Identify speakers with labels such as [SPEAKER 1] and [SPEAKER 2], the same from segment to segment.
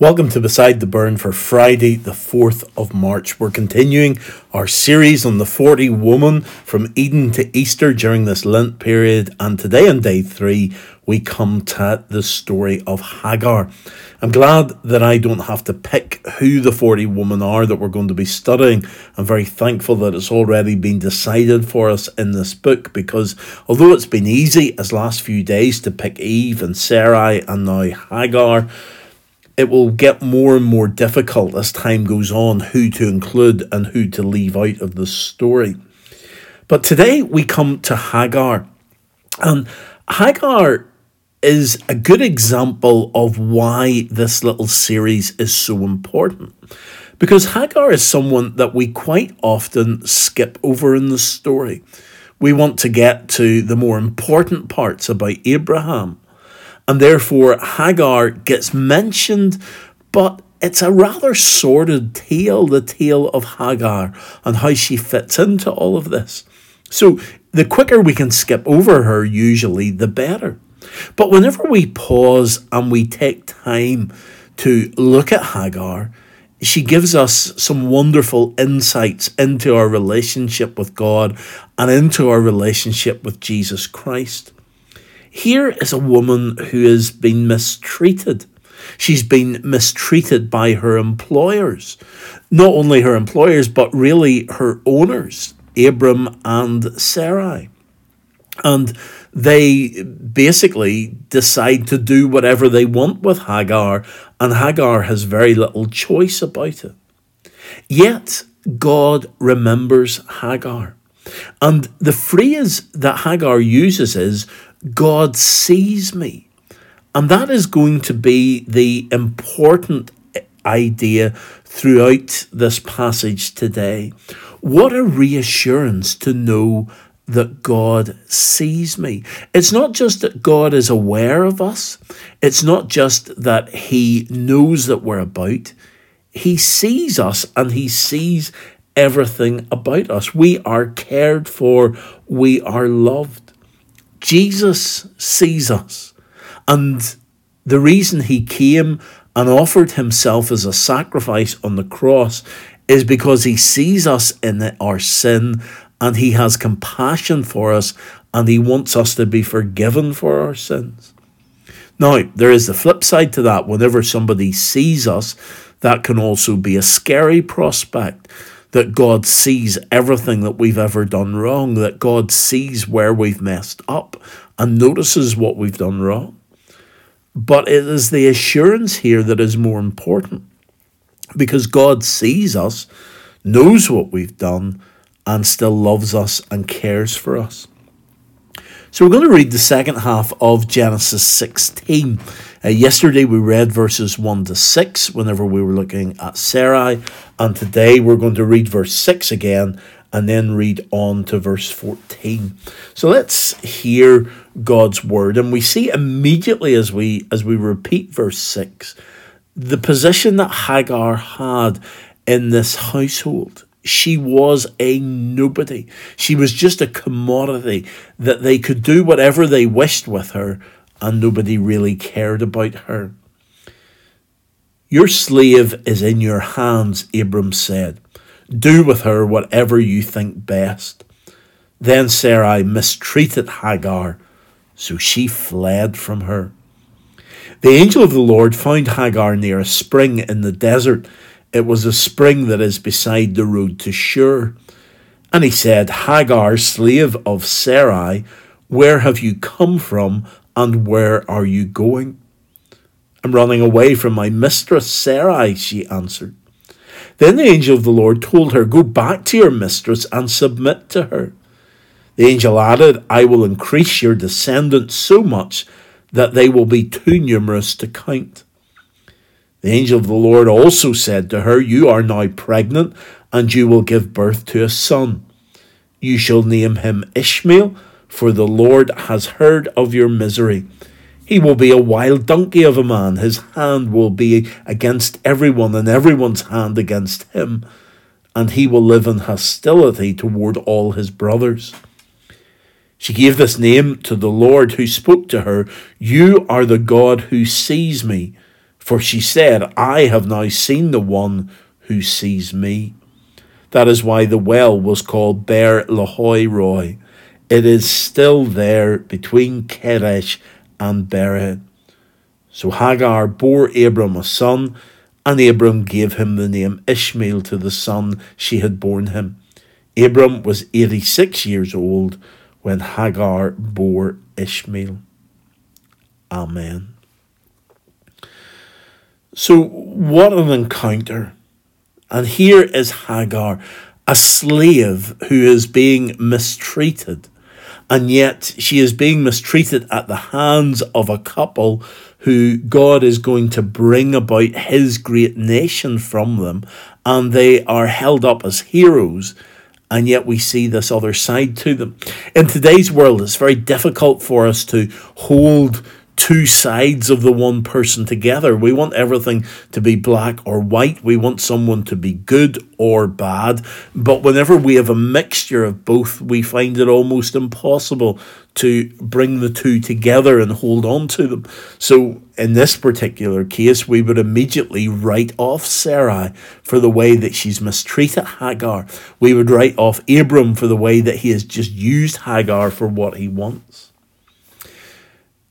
[SPEAKER 1] Welcome to Beside the Burn for Friday, the 4th of March. We're continuing our series on the 40 woman from Eden to Easter during this Lent period. And today, on day three, we come to the story of Hagar. I'm glad that I don't have to pick who the 40 women are that we're going to be studying. I'm very thankful that it's already been decided for us in this book because although it's been easy as last few days to pick Eve and Sarai and now Hagar, it will get more and more difficult as time goes on who to include and who to leave out of the story. But today we come to Hagar. And Hagar is a good example of why this little series is so important. Because Hagar is someone that we quite often skip over in the story. We want to get to the more important parts about Abraham and therefore Hagar gets mentioned, but it's a rather sordid tale, the tale of Hagar and how she fits into all of this. So the quicker we can skip over her, usually, the better. But whenever we pause and we take time to look at Hagar, she gives us some wonderful insights into our relationship with God and into our relationship with Jesus Christ. Here is a woman who has been mistreated. She's been mistreated by her employers. Not only her employers, but really her owners, Abram and Sarai. And they basically decide to do whatever they want with Hagar, and Hagar has very little choice about it. Yet, God remembers Hagar. And the phrase that Hagar uses is, God sees me. And that is going to be the important idea throughout this passage today. What a reassurance to know that God sees me. It's not just that God is aware of us, it's not just that He knows that we're about. He sees us and He sees everything about us. We are cared for, we are loved. Jesus sees us. And the reason he came and offered himself as a sacrifice on the cross is because he sees us in our sin and he has compassion for us and he wants us to be forgiven for our sins. Now, there is the flip side to that. Whenever somebody sees us, that can also be a scary prospect that God sees everything that we've ever done wrong, that God sees where we've messed up and notices what we've done wrong. But it is the assurance here that is more important because God sees us, knows what we've done, and still loves us and cares for us. So we're going to read the second half of Genesis 16. Uh, yesterday we read verses 1 to 6 whenever we were looking at Sarai, and today we're going to read verse 6 again and then read on to verse 14. So let's hear God's word and we see immediately as we as we repeat verse 6 the position that Hagar had in this household. She was a nobody. She was just a commodity that they could do whatever they wished with her and nobody really cared about her. Your slave is in your hands, Abram said. Do with her whatever you think best. Then Sarai mistreated Hagar, so she fled from her. The angel of the Lord found Hagar near a spring in the desert. It was a spring that is beside the road to Shur. And he said, Hagar, slave of Sarai, where have you come from and where are you going? I'm running away from my mistress Sarai, she answered. Then the angel of the Lord told her, Go back to your mistress and submit to her. The angel added, I will increase your descendants so much that they will be too numerous to count. The angel of the Lord also said to her, You are now pregnant, and you will give birth to a son. You shall name him Ishmael for the Lord has heard of your misery. He will be a wild donkey of a man. His hand will be against everyone, and everyone's hand against him. And he will live in hostility toward all his brothers. She gave this name to the Lord who spoke to her You are the God who sees me. For she said, I have now seen the one who sees me. That is why the well was called Beer Lahai Roi. It is still there between Kadesh and Bered. So Hagar bore Abram a son, and Abram gave him the name Ishmael to the son she had borne him. Abram was 86 years old when Hagar bore Ishmael. Amen. So, what an encounter! And here is Hagar, a slave who is being mistreated. And yet she is being mistreated at the hands of a couple who God is going to bring about his great nation from them. And they are held up as heroes and yet we see this other side to them. In today's world, it's very difficult for us to hold two sides of the one person together. We want everything to be black or white. We want someone to be good or bad. But whenever we have a mixture of both, we find it almost impossible to bring the two together and hold on to them. So, in this particular case, we would immediately write off Sarai for the way that she's mistreated Hagar. We would write off Abram for the way that he has just used Hagar for what he wants.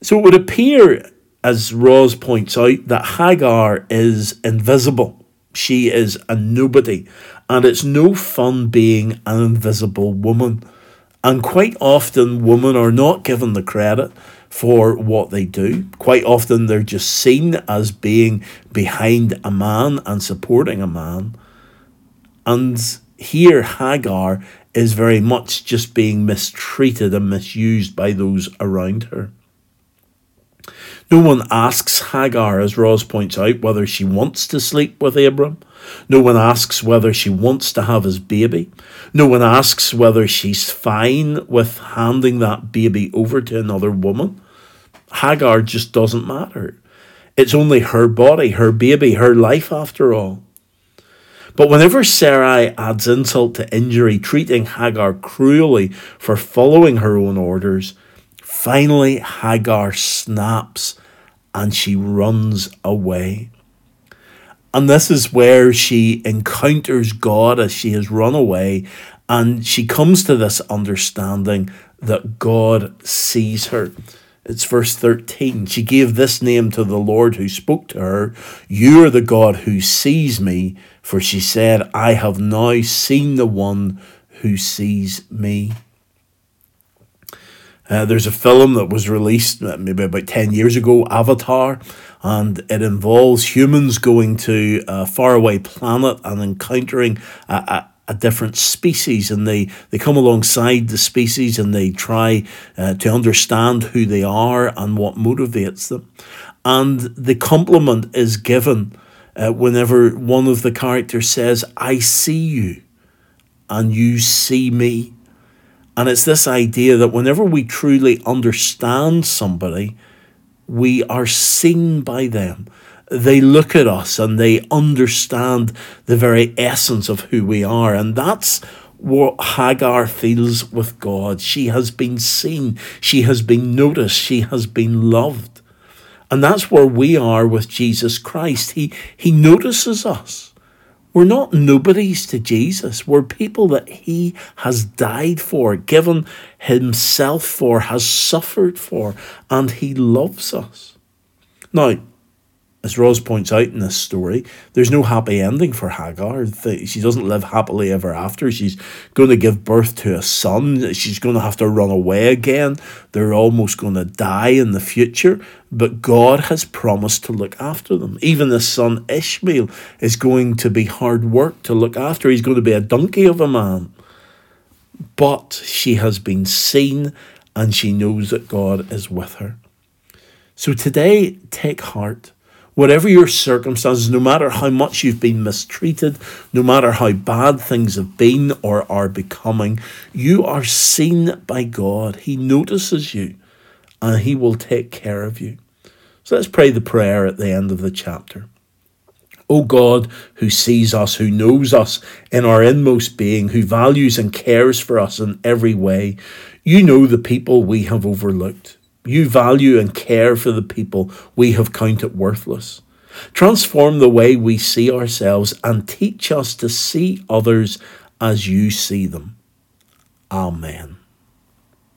[SPEAKER 1] So it would appear, as Roz points out, that Hagar is invisible. She is a nobody, and it's no fun being an invisible woman. And quite often, women are not given the credit for what they do. Quite often, they're just seen as being behind a man and supporting a man. And here, Hagar is very much just being mistreated and misused by those around her. No one asks Hagar, as Roz points out, whether she wants to sleep with Abram. No one asks whether she wants to have his baby. No one asks whether she's fine with handing that baby over to another woman. Hagar just doesn't matter. It's only her body, her baby, her life after all. But whenever Sarai adds insult to injury, treating Hagar cruelly for following her own orders, Finally, Hagar snaps and she runs away. And this is where she encounters God as she has run away, and she comes to this understanding that God sees her. It's verse 13. She gave this name to the Lord who spoke to her You are the God who sees me, for she said, I have now seen the one who sees me. Uh, there's a film that was released uh, maybe about 10 years ago, Avatar, and it involves humans going to a faraway planet and encountering a, a, a different species. And they, they come alongside the species and they try uh, to understand who they are and what motivates them. And the compliment is given uh, whenever one of the characters says, I see you and you see me. And it's this idea that whenever we truly understand somebody, we are seen by them. They look at us and they understand the very essence of who we are. And that's what Hagar feels with God. She has been seen, she has been noticed, she has been loved. And that's where we are with Jesus Christ. He, he notices us. We're not nobodies to Jesus. We're people that He has died for, given Himself for, has suffered for, and He loves us. Now, as Roz points out in this story, there's no happy ending for Hagar. She doesn't live happily ever after. She's going to give birth to a son. She's going to have to run away again. They're almost going to die in the future. But God has promised to look after them. Even the son Ishmael is going to be hard work to look after. He's going to be a donkey of a man. But she has been seen and she knows that God is with her. So today, take heart Whatever your circumstances, no matter how much you've been mistreated, no matter how bad things have been or are becoming, you are seen by God. He notices you and He will take care of you. So let's pray the prayer at the end of the chapter. O God, who sees us, who knows us in our inmost being, who values and cares for us in every way, you know the people we have overlooked. You value and care for the people we have counted worthless. Transform the way we see ourselves and teach us to see others as you see them. Amen.